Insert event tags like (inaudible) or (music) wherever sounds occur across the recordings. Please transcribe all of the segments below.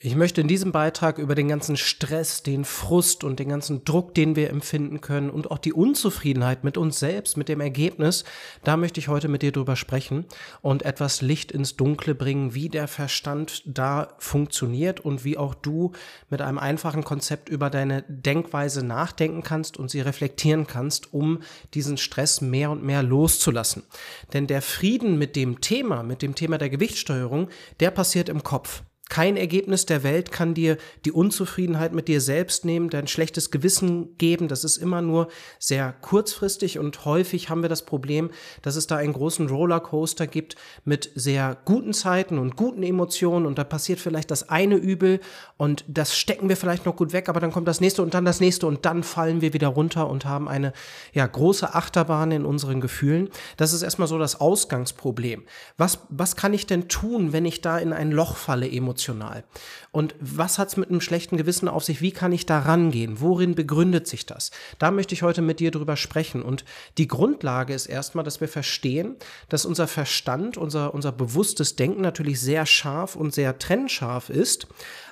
Ich möchte in diesem Beitrag über den ganzen Stress, den Frust und den ganzen Druck, den wir empfinden können und auch die Unzufriedenheit mit uns selbst, mit dem Ergebnis, da möchte ich heute mit dir drüber sprechen und etwas Licht ins Dunkle bringen, wie der Verstand da funktioniert und wie auch du mit einem einfachen Konzept über deine Denkweise nachdenken kannst und sie reflektieren kannst, um diesen Stress mehr und mehr loszulassen. Denn der Frieden mit dem Thema, mit dem Thema der Gewichtssteuerung, der passiert im Kopf. Kein Ergebnis der Welt kann dir die Unzufriedenheit mit dir selbst nehmen, dein schlechtes Gewissen geben. Das ist immer nur sehr kurzfristig und häufig haben wir das Problem, dass es da einen großen Rollercoaster gibt mit sehr guten Zeiten und guten Emotionen und da passiert vielleicht das eine Übel und das stecken wir vielleicht noch gut weg, aber dann kommt das nächste und dann das nächste und dann fallen wir wieder runter und haben eine ja große Achterbahn in unseren Gefühlen. Das ist erstmal so das Ausgangsproblem. Was was kann ich denn tun, wenn ich da in ein Loch falle emotional? Emotional. Und was hat es mit einem schlechten Gewissen auf sich? Wie kann ich da rangehen? Worin begründet sich das? Da möchte ich heute mit dir drüber sprechen. Und die Grundlage ist erstmal, dass wir verstehen, dass unser Verstand, unser, unser bewusstes Denken natürlich sehr scharf und sehr trennscharf ist,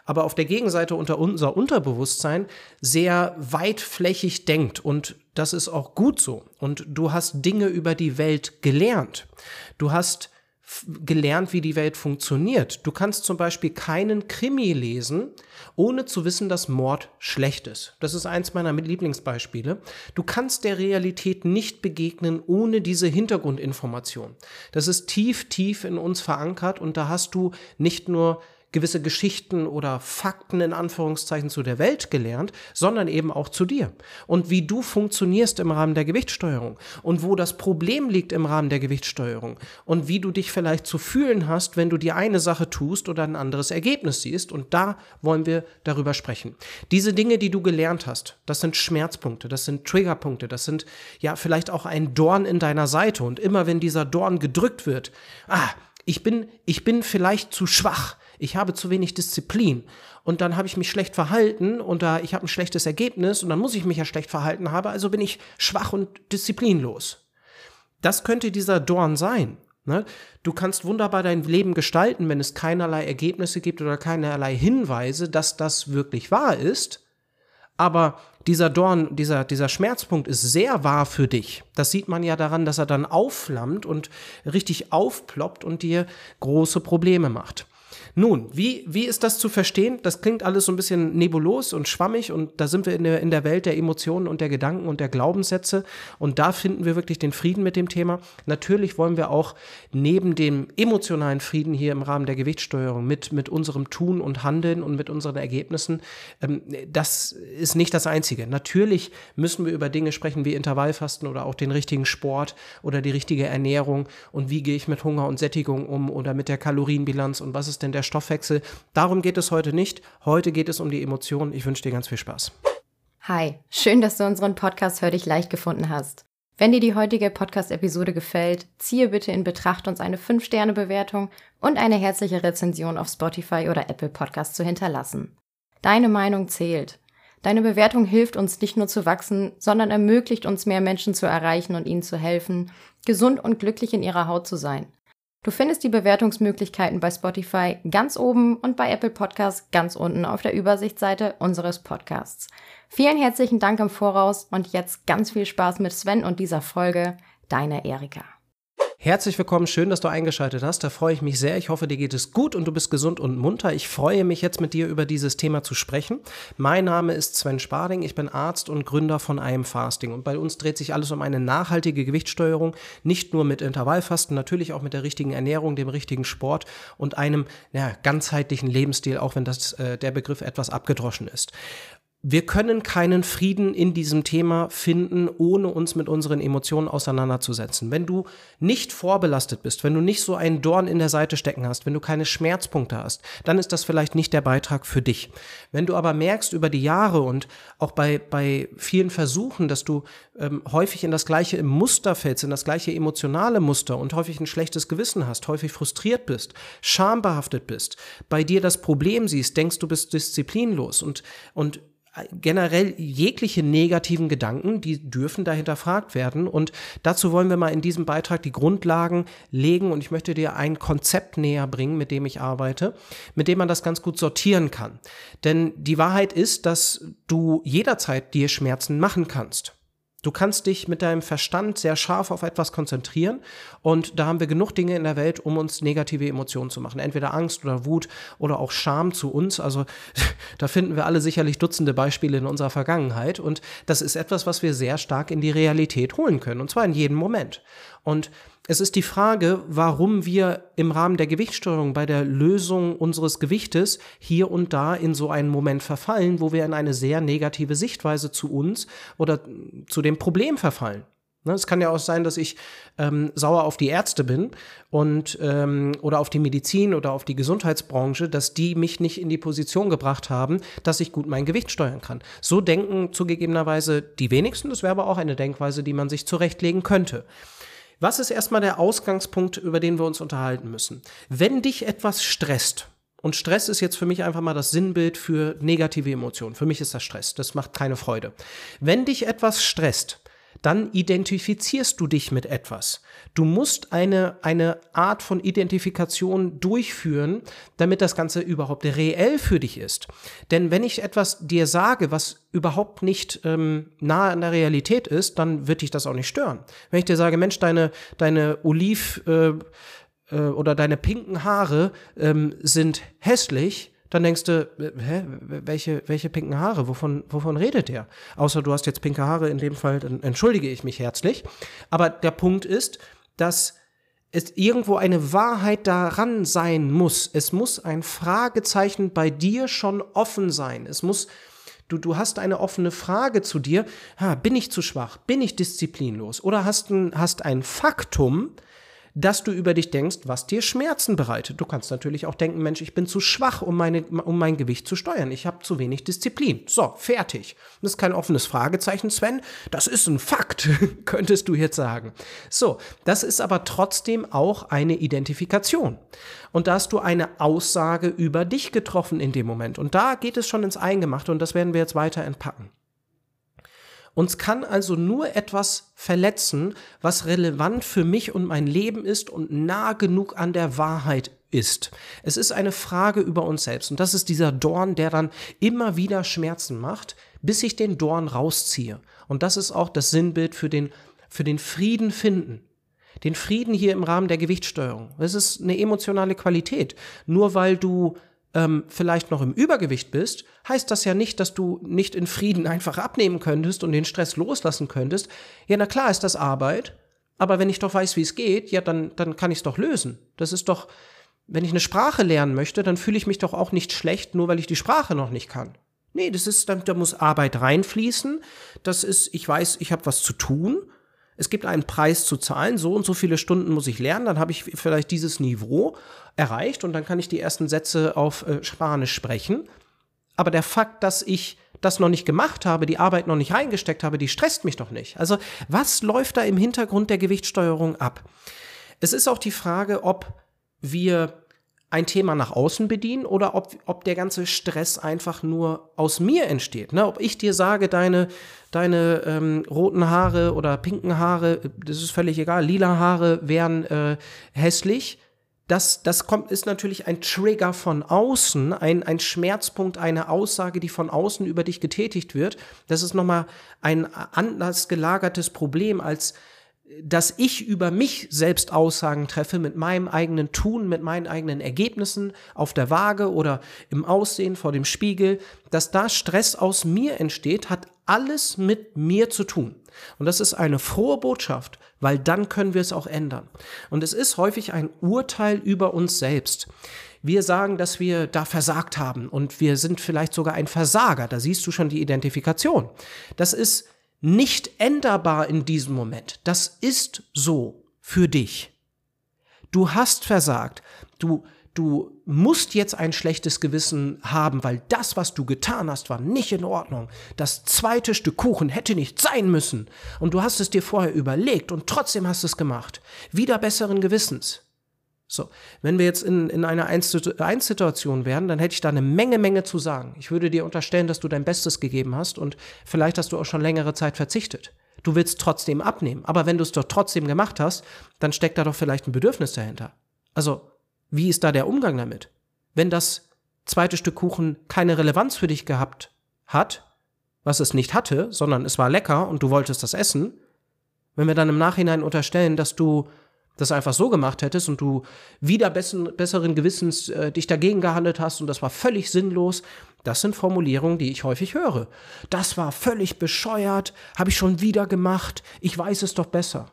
aber auf der Gegenseite unter unser Unterbewusstsein sehr weitflächig denkt und das ist auch gut so. Und du hast Dinge über die Welt gelernt. Du hast gelernt, wie die Welt funktioniert. Du kannst zum Beispiel keinen Krimi lesen, ohne zu wissen, dass Mord schlecht ist. Das ist eins meiner Lieblingsbeispiele. Du kannst der Realität nicht begegnen ohne diese Hintergrundinformation. Das ist tief, tief in uns verankert und da hast du nicht nur gewisse Geschichten oder Fakten in Anführungszeichen zu der Welt gelernt, sondern eben auch zu dir. Und wie du funktionierst im Rahmen der Gewichtssteuerung und wo das Problem liegt im Rahmen der Gewichtssteuerung und wie du dich vielleicht zu fühlen hast, wenn du die eine Sache tust oder ein anderes Ergebnis siehst. Und da wollen wir darüber sprechen. Diese Dinge, die du gelernt hast, das sind Schmerzpunkte, das sind Triggerpunkte, das sind ja vielleicht auch ein Dorn in deiner Seite. Und immer wenn dieser Dorn gedrückt wird, ah, ich bin, ich bin vielleicht zu schwach, ich habe zu wenig Disziplin und dann habe ich mich schlecht verhalten und ich habe ein schlechtes Ergebnis und dann muss ich mich ja schlecht verhalten haben, also bin ich schwach und disziplinlos. Das könnte dieser Dorn sein. Ne? Du kannst wunderbar dein Leben gestalten, wenn es keinerlei Ergebnisse gibt oder keinerlei Hinweise, dass das wirklich wahr ist. Aber dieser Dorn, dieser, dieser Schmerzpunkt ist sehr wahr für dich. Das sieht man ja daran, dass er dann aufflammt und richtig aufploppt und dir große Probleme macht. Nun, wie, wie ist das zu verstehen? Das klingt alles so ein bisschen nebulos und schwammig und da sind wir in der, in der Welt der Emotionen und der Gedanken und der Glaubenssätze und da finden wir wirklich den Frieden mit dem Thema. Natürlich wollen wir auch neben dem emotionalen Frieden hier im Rahmen der Gewichtssteuerung mit, mit unserem Tun und Handeln und mit unseren Ergebnissen, ähm, das ist nicht das Einzige. Natürlich müssen wir über Dinge sprechen wie Intervallfasten oder auch den richtigen Sport oder die richtige Ernährung und wie gehe ich mit Hunger und Sättigung um oder mit der Kalorienbilanz und was ist denn der Stoffwechsel. Darum geht es heute nicht. Heute geht es um die Emotionen. Ich wünsche dir ganz viel Spaß. Hi, schön, dass du unseren Podcast Hör dich leicht gefunden hast. Wenn dir die heutige Podcast-Episode gefällt, ziehe bitte in Betracht, uns eine 5-Sterne-Bewertung und eine herzliche Rezension auf Spotify oder Apple Podcast zu hinterlassen. Deine Meinung zählt. Deine Bewertung hilft uns nicht nur zu wachsen, sondern ermöglicht uns mehr Menschen zu erreichen und ihnen zu helfen, gesund und glücklich in ihrer Haut zu sein. Du findest die Bewertungsmöglichkeiten bei Spotify ganz oben und bei Apple Podcasts ganz unten auf der Übersichtsseite unseres Podcasts. Vielen herzlichen Dank im Voraus und jetzt ganz viel Spaß mit Sven und dieser Folge. Deine Erika. Herzlich willkommen, schön, dass du eingeschaltet hast. Da freue ich mich sehr. Ich hoffe, dir geht es gut und du bist gesund und munter. Ich freue mich jetzt mit dir über dieses Thema zu sprechen. Mein Name ist Sven Sparding. Ich bin Arzt und Gründer von IM Fasting. Und bei uns dreht sich alles um eine nachhaltige Gewichtssteuerung. Nicht nur mit Intervallfasten, natürlich auch mit der richtigen Ernährung, dem richtigen Sport und einem ja, ganzheitlichen Lebensstil, auch wenn das, äh, der Begriff etwas abgedroschen ist wir können keinen Frieden in diesem Thema finden, ohne uns mit unseren Emotionen auseinanderzusetzen. Wenn du nicht vorbelastet bist, wenn du nicht so einen Dorn in der Seite stecken hast, wenn du keine Schmerzpunkte hast, dann ist das vielleicht nicht der Beitrag für dich. Wenn du aber merkst über die Jahre und auch bei, bei vielen Versuchen, dass du ähm, häufig in das gleiche Muster fällst, in das gleiche emotionale Muster und häufig ein schlechtes Gewissen hast, häufig frustriert bist, schambehaftet bist, bei dir das Problem siehst, denkst du bist disziplinlos und, und generell jegliche negativen Gedanken, die dürfen da hinterfragt werden. Und dazu wollen wir mal in diesem Beitrag die Grundlagen legen. Und ich möchte dir ein Konzept näher bringen, mit dem ich arbeite, mit dem man das ganz gut sortieren kann. Denn die Wahrheit ist, dass du jederzeit dir Schmerzen machen kannst. Du kannst dich mit deinem Verstand sehr scharf auf etwas konzentrieren und da haben wir genug Dinge in der Welt, um uns negative Emotionen zu machen. Entweder Angst oder Wut oder auch Scham zu uns. Also (laughs) da finden wir alle sicherlich Dutzende Beispiele in unserer Vergangenheit und das ist etwas, was wir sehr stark in die Realität holen können und zwar in jedem Moment. Und es ist die Frage, warum wir im Rahmen der Gewichtssteuerung bei der Lösung unseres Gewichtes hier und da in so einen Moment verfallen, wo wir in eine sehr negative Sichtweise zu uns oder zu dem Problem verfallen. Ne, es kann ja auch sein, dass ich ähm, sauer auf die Ärzte bin und ähm, oder auf die Medizin oder auf die Gesundheitsbranche, dass die mich nicht in die Position gebracht haben, dass ich gut mein Gewicht steuern kann. So denken zugegebenerweise die wenigsten. Das wäre aber auch eine Denkweise, die man sich zurechtlegen könnte. Was ist erstmal der Ausgangspunkt, über den wir uns unterhalten müssen? Wenn dich etwas stresst, und Stress ist jetzt für mich einfach mal das Sinnbild für negative Emotionen. Für mich ist das Stress. Das macht keine Freude. Wenn dich etwas stresst, dann identifizierst du dich mit etwas. Du musst eine, eine Art von Identifikation durchführen, damit das Ganze überhaupt reell für dich ist. Denn wenn ich etwas dir sage, was überhaupt nicht ähm, nahe an der Realität ist, dann wird dich das auch nicht stören. Wenn ich dir sage, Mensch, deine, deine Oliv äh, äh, oder deine pinken Haare ähm, sind hässlich, dann denkst du, hä, welche, welche pinken Haare? Wovon, wovon redet der? Außer du hast jetzt pinke Haare, in dem Fall entschuldige ich mich herzlich. Aber der Punkt ist, dass es irgendwo eine Wahrheit daran sein muss. Es muss ein Fragezeichen bei dir schon offen sein. Es muss, du, du hast eine offene Frage zu dir. Ha, bin ich zu schwach? Bin ich disziplinlos? Oder hast ein, hast ein Faktum, dass du über dich denkst, was dir Schmerzen bereitet. Du kannst natürlich auch denken, Mensch, ich bin zu schwach, um, meine, um mein Gewicht zu steuern. Ich habe zu wenig Disziplin. So, fertig. Das ist kein offenes Fragezeichen, Sven. Das ist ein Fakt, (laughs) könntest du jetzt sagen. So, das ist aber trotzdem auch eine Identifikation. Und da hast du eine Aussage über dich getroffen in dem Moment. Und da geht es schon ins Eingemachte und das werden wir jetzt weiter entpacken. Uns kann also nur etwas verletzen, was relevant für mich und mein Leben ist und nah genug an der Wahrheit ist. Es ist eine Frage über uns selbst. Und das ist dieser Dorn, der dann immer wieder Schmerzen macht, bis ich den Dorn rausziehe. Und das ist auch das Sinnbild für den, für den Frieden finden. Den Frieden hier im Rahmen der Gewichtssteuerung. Es ist eine emotionale Qualität. Nur weil du ähm, vielleicht noch im Übergewicht bist, heißt das ja nicht, dass du nicht in Frieden (laughs) einfach abnehmen könntest und den Stress loslassen könntest. Ja, na klar ist das Arbeit, aber wenn ich doch weiß, wie es geht, ja, dann, dann kann ich es doch lösen. Das ist doch, wenn ich eine Sprache lernen möchte, dann fühle ich mich doch auch nicht schlecht, nur weil ich die Sprache noch nicht kann. Nee, das ist, da, da muss Arbeit reinfließen. Das ist, ich weiß, ich habe was zu tun es gibt einen Preis zu zahlen, so und so viele Stunden muss ich lernen, dann habe ich vielleicht dieses Niveau erreicht und dann kann ich die ersten Sätze auf äh, Spanisch sprechen. Aber der Fakt, dass ich das noch nicht gemacht habe, die Arbeit noch nicht reingesteckt habe, die stresst mich doch nicht. Also was läuft da im Hintergrund der Gewichtssteuerung ab? Es ist auch die Frage, ob wir ein Thema nach außen bedienen oder ob, ob der ganze Stress einfach nur aus mir entsteht. Ne? Ob ich dir sage, deine, deine ähm, roten Haare oder pinken Haare, das ist völlig egal, lila Haare wären äh, hässlich. Das, das kommt, ist natürlich ein Trigger von außen, ein, ein Schmerzpunkt, eine Aussage, die von außen über dich getätigt wird. Das ist nochmal ein anders gelagertes Problem als dass ich über mich selbst Aussagen treffe mit meinem eigenen Tun, mit meinen eigenen Ergebnissen auf der Waage oder im Aussehen vor dem Spiegel, dass da Stress aus mir entsteht, hat alles mit mir zu tun. Und das ist eine frohe Botschaft, weil dann können wir es auch ändern. Und es ist häufig ein Urteil über uns selbst. Wir sagen, dass wir da versagt haben und wir sind vielleicht sogar ein Versager. Da siehst du schon die Identifikation. Das ist nicht änderbar in diesem Moment. Das ist so für dich. Du hast versagt. Du, du musst jetzt ein schlechtes Gewissen haben, weil das, was du getan hast, war nicht in Ordnung. Das zweite Stück Kuchen hätte nicht sein müssen. Und du hast es dir vorher überlegt und trotzdem hast es gemacht. Wieder besseren Gewissens. So, wenn wir jetzt in, in einer Eins-Situation wären, dann hätte ich da eine Menge, Menge zu sagen. Ich würde dir unterstellen, dass du dein Bestes gegeben hast und vielleicht hast du auch schon längere Zeit verzichtet. Du willst trotzdem abnehmen, aber wenn du es doch trotzdem gemacht hast, dann steckt da doch vielleicht ein Bedürfnis dahinter. Also, wie ist da der Umgang damit? Wenn das zweite Stück Kuchen keine Relevanz für dich gehabt hat, was es nicht hatte, sondern es war lecker und du wolltest das essen, wenn wir dann im Nachhinein unterstellen, dass du das einfach so gemacht hättest und du wieder besseren Gewissens äh, dich dagegen gehandelt hast und das war völlig sinnlos, das sind Formulierungen, die ich häufig höre. Das war völlig bescheuert, habe ich schon wieder gemacht, ich weiß es doch besser.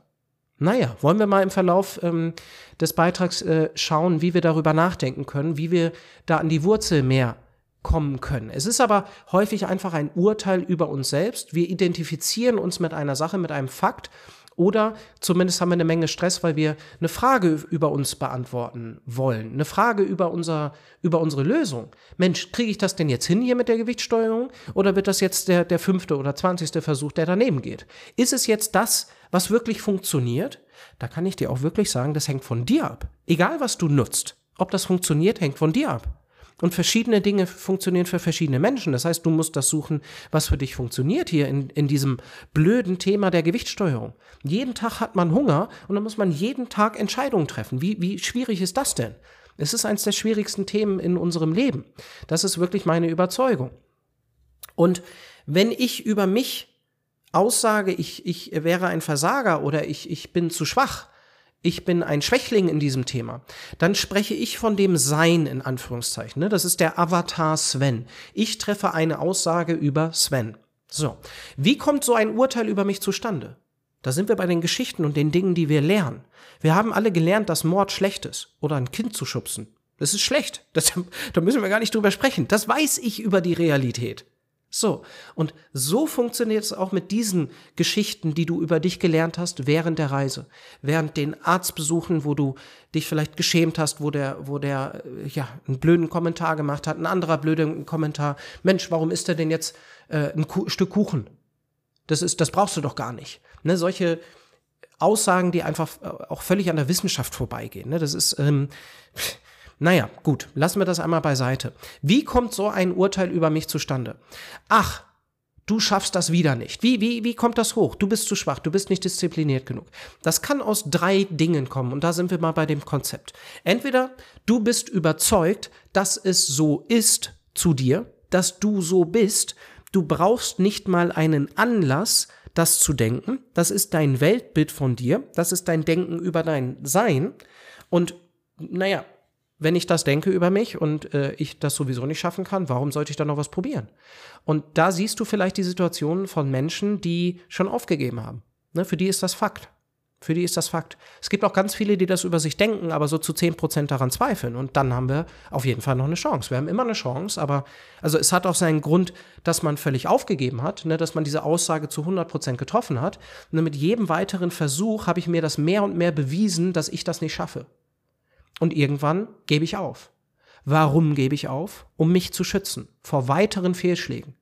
Naja, wollen wir mal im Verlauf ähm, des Beitrags äh, schauen, wie wir darüber nachdenken können, wie wir da an die Wurzel mehr kommen können. Es ist aber häufig einfach ein Urteil über uns selbst. Wir identifizieren uns mit einer Sache, mit einem Fakt oder zumindest haben wir eine Menge Stress, weil wir eine Frage über uns beantworten wollen. Eine Frage über, unser, über unsere Lösung. Mensch, kriege ich das denn jetzt hin hier mit der Gewichtssteuerung? Oder wird das jetzt der, der fünfte oder zwanzigste Versuch, der daneben geht? Ist es jetzt das, was wirklich funktioniert? Da kann ich dir auch wirklich sagen, das hängt von dir ab. Egal, was du nutzt. Ob das funktioniert, hängt von dir ab. Und verschiedene Dinge funktionieren für verschiedene Menschen. Das heißt, du musst das suchen, was für dich funktioniert hier in, in diesem blöden Thema der Gewichtssteuerung. Jeden Tag hat man Hunger und dann muss man jeden Tag Entscheidungen treffen. Wie, wie schwierig ist das denn? Es ist eines der schwierigsten Themen in unserem Leben. Das ist wirklich meine Überzeugung. Und wenn ich über mich aussage, ich, ich wäre ein Versager oder ich, ich bin zu schwach, ich bin ein Schwächling in diesem Thema, dann spreche ich von dem Sein in Anführungszeichen. Ne? Das ist der Avatar Sven. Ich treffe eine Aussage über Sven. So, wie kommt so ein Urteil über mich zustande? Da sind wir bei den Geschichten und den Dingen, die wir lernen. Wir haben alle gelernt, dass Mord schlecht ist oder ein Kind zu schubsen. Das ist schlecht. Das, (laughs) da müssen wir gar nicht drüber sprechen. Das weiß ich über die Realität. So, und so funktioniert es auch mit diesen Geschichten, die du über dich gelernt hast während der Reise, während den Arztbesuchen, wo du dich vielleicht geschämt hast, wo der, wo der, äh, ja, einen blöden Kommentar gemacht hat, ein anderer blöden Kommentar. Mensch, warum isst er denn jetzt äh, ein Kuh Stück Kuchen? Das ist, das brauchst du doch gar nicht. Ne, solche Aussagen, die einfach äh, auch völlig an der Wissenschaft vorbeigehen. Ne, das ist, ähm, naja, gut, lassen wir das einmal beiseite. Wie kommt so ein Urteil über mich zustande? Ach, du schaffst das wieder nicht. Wie, wie, wie kommt das hoch? Du bist zu schwach, du bist nicht diszipliniert genug. Das kann aus drei Dingen kommen und da sind wir mal bei dem Konzept. Entweder du bist überzeugt, dass es so ist zu dir, dass du so bist, du brauchst nicht mal einen Anlass, das zu denken. Das ist dein Weltbild von dir, das ist dein Denken über dein Sein. Und naja, wenn ich das denke über mich und äh, ich das sowieso nicht schaffen kann, warum sollte ich dann noch was probieren? Und da siehst du vielleicht die Situation von Menschen, die schon aufgegeben haben. Ne, für die ist das Fakt. Für die ist das Fakt. Es gibt auch ganz viele, die das über sich denken, aber so zu 10% daran zweifeln. Und dann haben wir auf jeden Fall noch eine Chance. Wir haben immer eine Chance, aber also es hat auch seinen Grund, dass man völlig aufgegeben hat, ne, dass man diese Aussage zu 100% getroffen hat. Und mit jedem weiteren Versuch habe ich mir das mehr und mehr bewiesen, dass ich das nicht schaffe. Und irgendwann gebe ich auf. Warum gebe ich auf? Um mich zu schützen vor weiteren Fehlschlägen.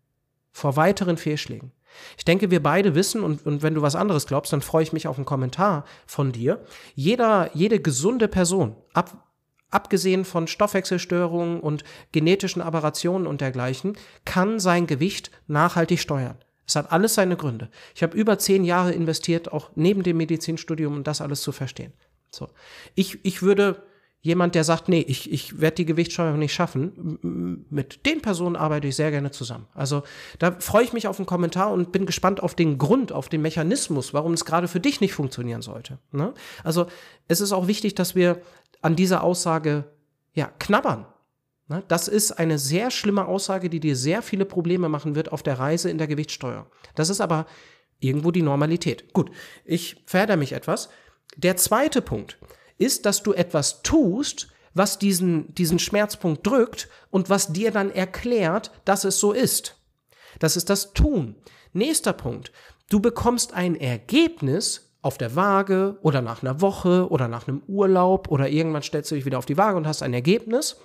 Vor weiteren Fehlschlägen. Ich denke, wir beide wissen, und, und wenn du was anderes glaubst, dann freue ich mich auf einen Kommentar von dir. Jeder, jede gesunde Person, ab, abgesehen von Stoffwechselstörungen und genetischen Aberrationen und dergleichen, kann sein Gewicht nachhaltig steuern. Es hat alles seine Gründe. Ich habe über zehn Jahre investiert, auch neben dem Medizinstudium, um das alles zu verstehen. So. Ich, ich würde jemand, der sagt, nee, ich, ich werde die Gewichtssteuerung nicht schaffen, mit den Personen arbeite ich sehr gerne zusammen. Also da freue ich mich auf einen Kommentar und bin gespannt auf den Grund, auf den Mechanismus, warum es gerade für dich nicht funktionieren sollte. Ne? Also es ist auch wichtig, dass wir an dieser Aussage ja knabbern. Ne? Das ist eine sehr schlimme Aussage, die dir sehr viele Probleme machen wird auf der Reise in der Gewichtssteuer. Das ist aber irgendwo die Normalität. Gut, ich verhedder mich etwas. Der zweite Punkt ist, dass du etwas tust, was diesen, diesen Schmerzpunkt drückt und was dir dann erklärt, dass es so ist. Das ist das Tun. Nächster Punkt. Du bekommst ein Ergebnis auf der Waage oder nach einer Woche oder nach einem Urlaub oder irgendwann stellst du dich wieder auf die Waage und hast ein Ergebnis.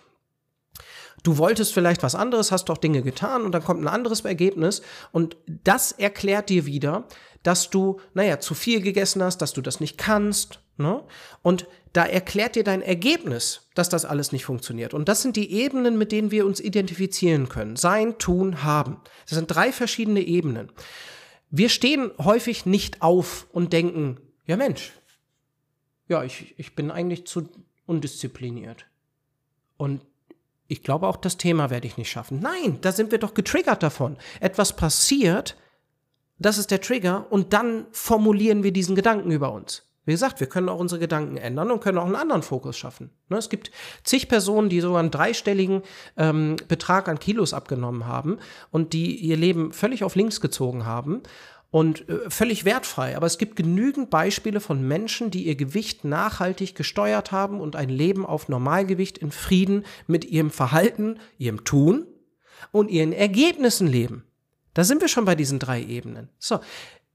Du wolltest vielleicht was anderes, hast doch Dinge getan und dann kommt ein anderes Ergebnis und das erklärt dir wieder, dass du, naja, zu viel gegessen hast, dass du das nicht kannst. Ne? Und da erklärt dir dein Ergebnis, dass das alles nicht funktioniert. Und das sind die Ebenen, mit denen wir uns identifizieren können. Sein, tun, haben. Das sind drei verschiedene Ebenen. Wir stehen häufig nicht auf und denken, ja Mensch, ja, ich, ich bin eigentlich zu undiszipliniert. Und ich glaube, auch das Thema werde ich nicht schaffen. Nein, da sind wir doch getriggert davon. Etwas passiert, das ist der Trigger, und dann formulieren wir diesen Gedanken über uns. Wie gesagt, wir können auch unsere Gedanken ändern und können auch einen anderen Fokus schaffen. Ne, es gibt zig Personen, die sogar einen dreistelligen ähm, Betrag an Kilos abgenommen haben und die ihr Leben völlig auf links gezogen haben und äh, völlig wertfrei. Aber es gibt genügend Beispiele von Menschen, die ihr Gewicht nachhaltig gesteuert haben und ein Leben auf Normalgewicht in Frieden mit ihrem Verhalten, ihrem Tun und ihren Ergebnissen leben. Da sind wir schon bei diesen drei Ebenen. So,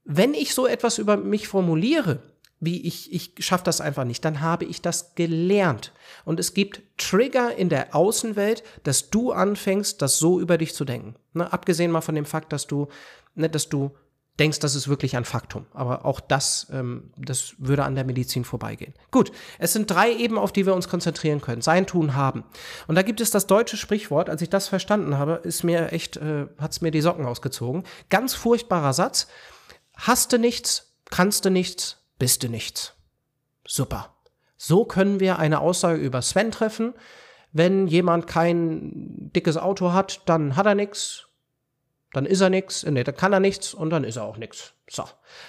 wenn ich so etwas über mich formuliere, wie ich, ich schaffe das einfach nicht, dann habe ich das gelernt. Und es gibt Trigger in der Außenwelt, dass du anfängst, das so über dich zu denken. Ne, abgesehen mal von dem Fakt, dass du, ne, dass du denkst, das ist wirklich ein Faktum. Aber auch das, ähm, das würde an der Medizin vorbeigehen. Gut, es sind drei Ebenen, auf die wir uns konzentrieren können. Sein, tun, haben. Und da gibt es das deutsche Sprichwort, als ich das verstanden habe, ist mir echt, äh, hat's mir die Socken ausgezogen. Ganz furchtbarer Satz. Hast du nichts, kannst du nichts, bist du nichts. Super. So können wir eine Aussage über Sven treffen. Wenn jemand kein dickes Auto hat, dann hat er nichts dann ist er nichts, nee, dann kann er nichts und dann ist er auch nichts. So.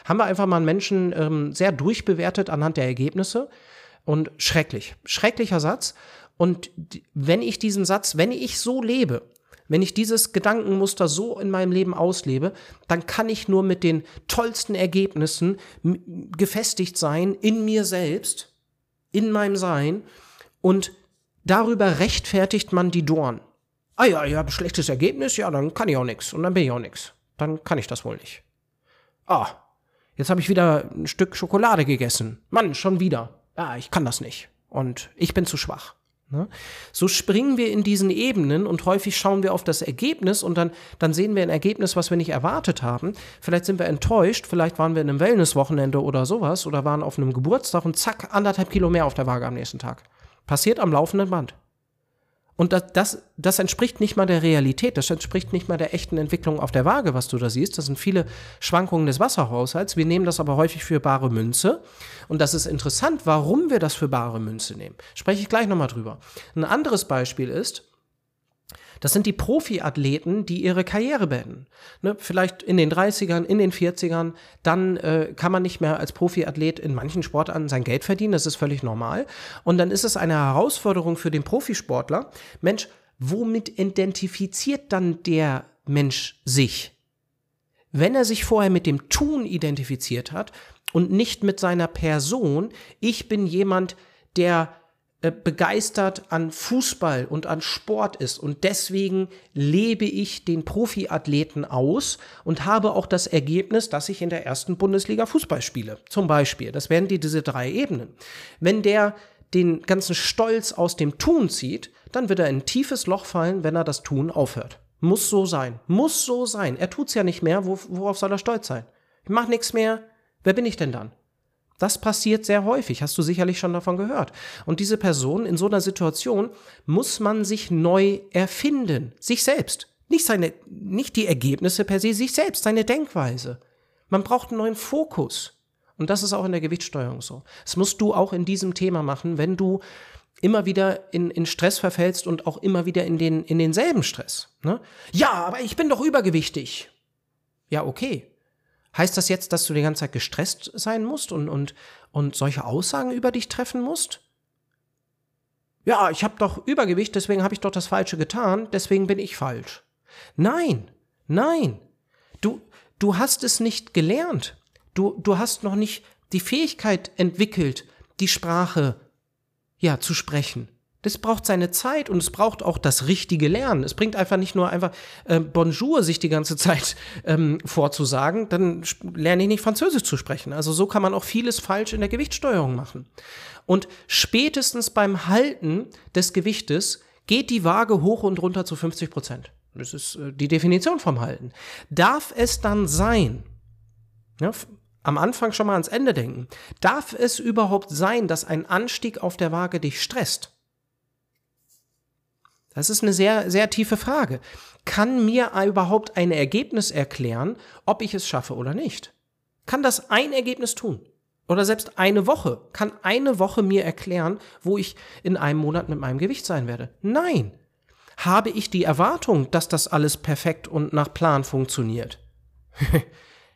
Haben wir einfach mal einen Menschen ähm, sehr durchbewertet anhand der Ergebnisse und schrecklich. Schrecklicher Satz. Und wenn ich diesen Satz, wenn ich so lebe, wenn ich dieses Gedankenmuster so in meinem Leben auslebe, dann kann ich nur mit den tollsten Ergebnissen gefestigt sein in mir selbst, in meinem Sein und darüber rechtfertigt man die Dorn. Ah ja, ich habe ein schlechtes Ergebnis, ja, dann kann ich auch nichts. Und dann bin ich auch nichts. Dann kann ich das wohl nicht. Ah, jetzt habe ich wieder ein Stück Schokolade gegessen. Mann, schon wieder. Ja, ich kann das nicht. Und ich bin zu schwach. Ne? So springen wir in diesen Ebenen und häufig schauen wir auf das Ergebnis und dann, dann sehen wir ein Ergebnis, was wir nicht erwartet haben. Vielleicht sind wir enttäuscht, vielleicht waren wir in einem Wellnesswochenende oder sowas oder waren auf einem Geburtstag und zack, anderthalb Kilo mehr auf der Waage am nächsten Tag. Passiert am laufenden Band. Und das, das, das entspricht nicht mal der Realität, das entspricht nicht mal der echten Entwicklung auf der Waage, was du da siehst. Das sind viele Schwankungen des Wasserhaushalts. Wir nehmen das aber häufig für bare Münze. Und das ist interessant, warum wir das für bare Münze nehmen. Spreche ich gleich nochmal drüber. Ein anderes Beispiel ist, das sind die Profiathleten, die ihre Karriere beenden. Ne, vielleicht in den 30ern, in den 40ern, dann äh, kann man nicht mehr als Profiathlet in manchen Sportarten sein Geld verdienen, das ist völlig normal. Und dann ist es eine Herausforderung für den Profisportler, Mensch, womit identifiziert dann der Mensch sich? Wenn er sich vorher mit dem Tun identifiziert hat und nicht mit seiner Person, ich bin jemand, der begeistert an Fußball und an Sport ist und deswegen lebe ich den Profiathleten aus und habe auch das Ergebnis, dass ich in der ersten Bundesliga Fußball spiele. Zum Beispiel. Das wären die, diese drei Ebenen. Wenn der den ganzen Stolz aus dem Tun zieht, dann wird er in ein tiefes Loch fallen, wenn er das Tun aufhört. Muss so sein. Muss so sein. Er tut's ja nicht mehr. worauf soll er stolz sein? Ich mach nichts mehr. Wer bin ich denn dann? Das passiert sehr häufig, hast du sicherlich schon davon gehört. Und diese Person in so einer Situation muss man sich neu erfinden, sich selbst. Nicht seine, nicht die Ergebnisse per se, sich selbst, seine Denkweise. Man braucht einen neuen Fokus. Und das ist auch in der Gewichtssteuerung so. Das musst du auch in diesem Thema machen, wenn du immer wieder in, in Stress verfällst und auch immer wieder in, den, in denselben Stress. Ne? Ja, aber ich bin doch übergewichtig. Ja, okay. Heißt das jetzt, dass du die ganze Zeit gestresst sein musst und, und, und solche Aussagen über dich treffen musst? Ja, ich habe doch Übergewicht, deswegen habe ich doch das Falsche getan, deswegen bin ich falsch. Nein, nein. Du, du hast es nicht gelernt. Du, du hast noch nicht die Fähigkeit entwickelt, die Sprache ja zu sprechen. Das braucht seine Zeit und es braucht auch das richtige Lernen. Es bringt einfach nicht nur einfach äh, Bonjour sich die ganze (laughs) Zeit ähm, vorzusagen, dann lerne ich nicht Französisch zu sprechen. Also so kann man auch vieles falsch in der Gewichtssteuerung machen. Und spätestens beim Halten des Gewichtes geht die Waage hoch und runter zu 50 Prozent. Das ist äh, die Definition vom Halten. Darf es dann sein, ja, am Anfang schon mal ans Ende denken. Darf es überhaupt sein, dass ein Anstieg auf der Waage dich stresst? Das ist eine sehr, sehr tiefe Frage. Kann mir überhaupt ein Ergebnis erklären, ob ich es schaffe oder nicht? Kann das ein Ergebnis tun? Oder selbst eine Woche? Kann eine Woche mir erklären, wo ich in einem Monat mit meinem Gewicht sein werde? Nein. Habe ich die Erwartung, dass das alles perfekt und nach Plan funktioniert? (laughs)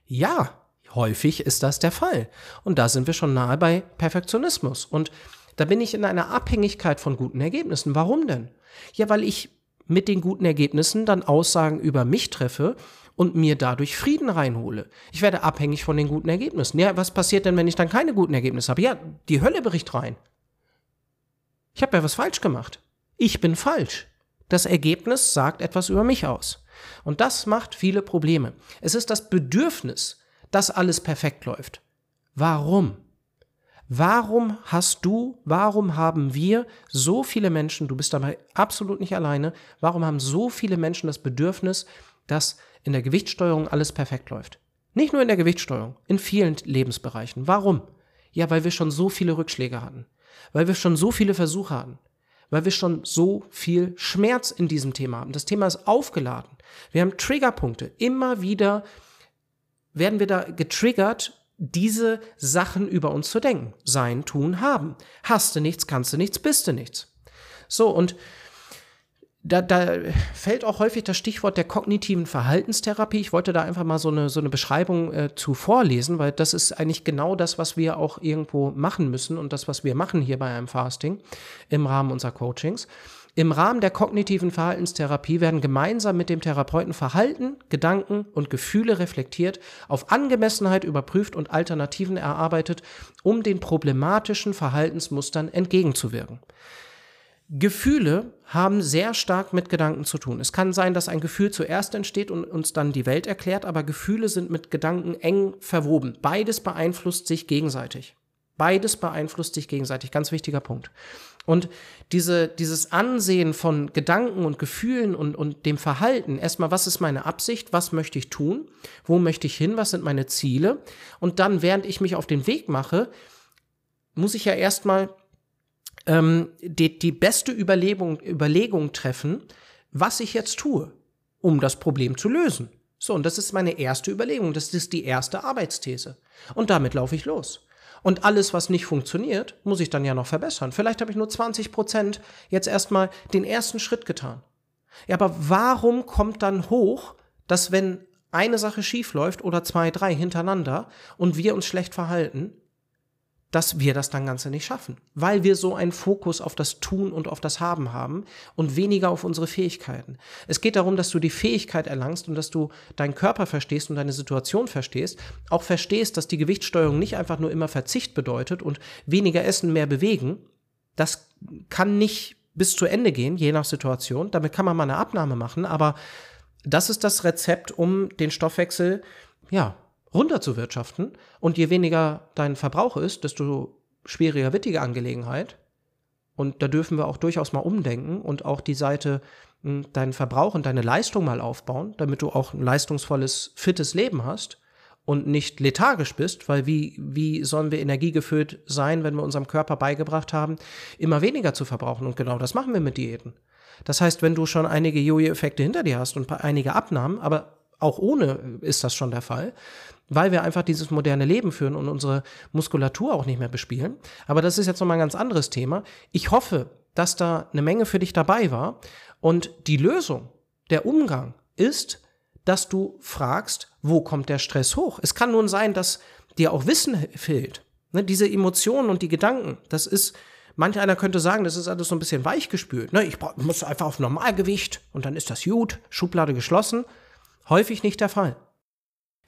ja, häufig ist das der Fall. Und da sind wir schon nahe bei Perfektionismus. Und da bin ich in einer Abhängigkeit von guten Ergebnissen. Warum denn? Ja, weil ich mit den guten Ergebnissen dann Aussagen über mich treffe und mir dadurch Frieden reinhole. Ich werde abhängig von den guten Ergebnissen. Ja, was passiert denn, wenn ich dann keine guten Ergebnisse habe? Ja, die Hölle bricht rein. Ich habe ja was falsch gemacht. Ich bin falsch. Das Ergebnis sagt etwas über mich aus. Und das macht viele Probleme. Es ist das Bedürfnis, dass alles perfekt läuft. Warum? Warum hast du, warum haben wir so viele Menschen, du bist dabei absolut nicht alleine, warum haben so viele Menschen das Bedürfnis, dass in der Gewichtssteuerung alles perfekt läuft? Nicht nur in der Gewichtssteuerung, in vielen Lebensbereichen. Warum? Ja, weil wir schon so viele Rückschläge hatten, weil wir schon so viele Versuche hatten, weil wir schon so viel Schmerz in diesem Thema haben. Das Thema ist aufgeladen. Wir haben Triggerpunkte. Immer wieder werden wir da getriggert diese Sachen über uns zu denken. Sein, tun, haben. Hast du nichts, kannst du nichts, bist du nichts. So, und da, da fällt auch häufig das Stichwort der kognitiven Verhaltenstherapie. Ich wollte da einfach mal so eine, so eine Beschreibung äh, zu vorlesen, weil das ist eigentlich genau das, was wir auch irgendwo machen müssen und das, was wir machen hier bei einem Fasting im Rahmen unserer Coachings. Im Rahmen der kognitiven Verhaltenstherapie werden gemeinsam mit dem Therapeuten Verhalten, Gedanken und Gefühle reflektiert, auf Angemessenheit überprüft und Alternativen erarbeitet, um den problematischen Verhaltensmustern entgegenzuwirken. Gefühle haben sehr stark mit Gedanken zu tun. Es kann sein, dass ein Gefühl zuerst entsteht und uns dann die Welt erklärt, aber Gefühle sind mit Gedanken eng verwoben. Beides beeinflusst sich gegenseitig. Beides beeinflusst sich gegenseitig. Ganz wichtiger Punkt. Und diese, dieses Ansehen von Gedanken und Gefühlen und, und dem Verhalten, erstmal, was ist meine Absicht, was möchte ich tun, wo möchte ich hin, was sind meine Ziele? Und dann, während ich mich auf den Weg mache, muss ich ja erstmal ähm, die, die beste Überlegung, Überlegung treffen, was ich jetzt tue, um das Problem zu lösen. So, und das ist meine erste Überlegung, das ist die erste Arbeitsthese. Und damit laufe ich los. Und alles, was nicht funktioniert, muss ich dann ja noch verbessern. Vielleicht habe ich nur 20 Prozent jetzt erstmal den ersten Schritt getan. Ja, aber warum kommt dann hoch, dass wenn eine Sache schief läuft oder zwei, drei hintereinander und wir uns schlecht verhalten, dass wir das dann Ganze nicht schaffen, weil wir so einen Fokus auf das Tun und auf das Haben haben und weniger auf unsere Fähigkeiten. Es geht darum, dass du die Fähigkeit erlangst und dass du deinen Körper verstehst und deine Situation verstehst, auch verstehst, dass die Gewichtssteuerung nicht einfach nur immer Verzicht bedeutet und weniger essen, mehr bewegen. Das kann nicht bis zu Ende gehen, je nach Situation. Damit kann man mal eine Abnahme machen, aber das ist das Rezept, um den Stoffwechsel ja, runterzuwirtschaften. Und je weniger dein Verbrauch ist, desto schwieriger wird die Angelegenheit. Und da dürfen wir auch durchaus mal umdenken und auch die Seite hm, deinen Verbrauch und deine Leistung mal aufbauen, damit du auch ein leistungsvolles, fittes Leben hast und nicht lethargisch bist, weil wie, wie sollen wir energiegefüllt sein, wenn wir unserem Körper beigebracht haben, immer weniger zu verbrauchen? Und genau das machen wir mit Diäten. Das heißt, wenn du schon einige Jojo-Effekte hinter dir hast und einige Abnahmen, aber auch ohne ist das schon der Fall, weil wir einfach dieses moderne Leben führen und unsere Muskulatur auch nicht mehr bespielen. Aber das ist jetzt nochmal ein ganz anderes Thema. Ich hoffe, dass da eine Menge für dich dabei war. Und die Lösung, der Umgang ist, dass du fragst, wo kommt der Stress hoch? Es kann nun sein, dass dir auch Wissen fehlt. Ne, diese Emotionen und die Gedanken, das ist, manch einer könnte sagen, das ist alles so ein bisschen weichgespült. Ne, ich muss einfach auf Normalgewicht und dann ist das gut, Schublade geschlossen. Häufig nicht der Fall.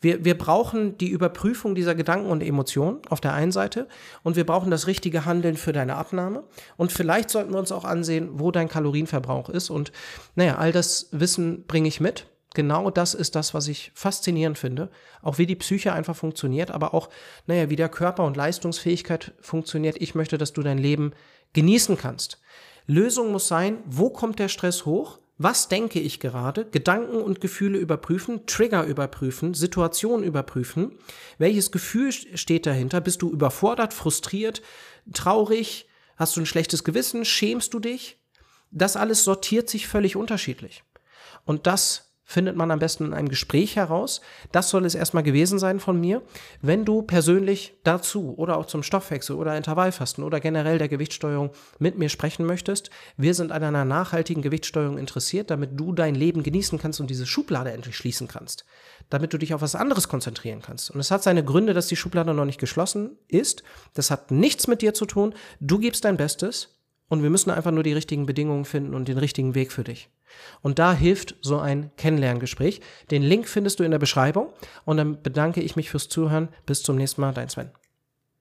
Wir, wir brauchen die Überprüfung dieser Gedanken und Emotionen auf der einen Seite und wir brauchen das richtige Handeln für deine Abnahme. Und vielleicht sollten wir uns auch ansehen, wo dein Kalorienverbrauch ist. Und naja, all das Wissen bringe ich mit. Genau das ist das, was ich faszinierend finde. Auch wie die Psyche einfach funktioniert, aber auch, naja, wie der Körper und Leistungsfähigkeit funktioniert. Ich möchte, dass du dein Leben genießen kannst. Lösung muss sein, wo kommt der Stress hoch? Was denke ich gerade, Gedanken und Gefühle überprüfen, Trigger überprüfen, Situation überprüfen, welches Gefühl steht dahinter, bist du überfordert, frustriert, traurig, hast du ein schlechtes Gewissen, schämst du dich? Das alles sortiert sich völlig unterschiedlich. Und das findet man am besten in einem Gespräch heraus. Das soll es erstmal gewesen sein von mir. Wenn du persönlich dazu oder auch zum Stoffwechsel oder Intervallfasten oder generell der Gewichtssteuerung mit mir sprechen möchtest, wir sind an einer nachhaltigen Gewichtssteuerung interessiert, damit du dein Leben genießen kannst und diese Schublade endlich schließen kannst. Damit du dich auf was anderes konzentrieren kannst. Und es hat seine Gründe, dass die Schublade noch nicht geschlossen ist. Das hat nichts mit dir zu tun. Du gibst dein Bestes und wir müssen einfach nur die richtigen Bedingungen finden und den richtigen Weg für dich. Und da hilft so ein Kennenlerngespräch. Den Link findest du in der Beschreibung. Und dann bedanke ich mich fürs Zuhören. Bis zum nächsten Mal, dein Sven.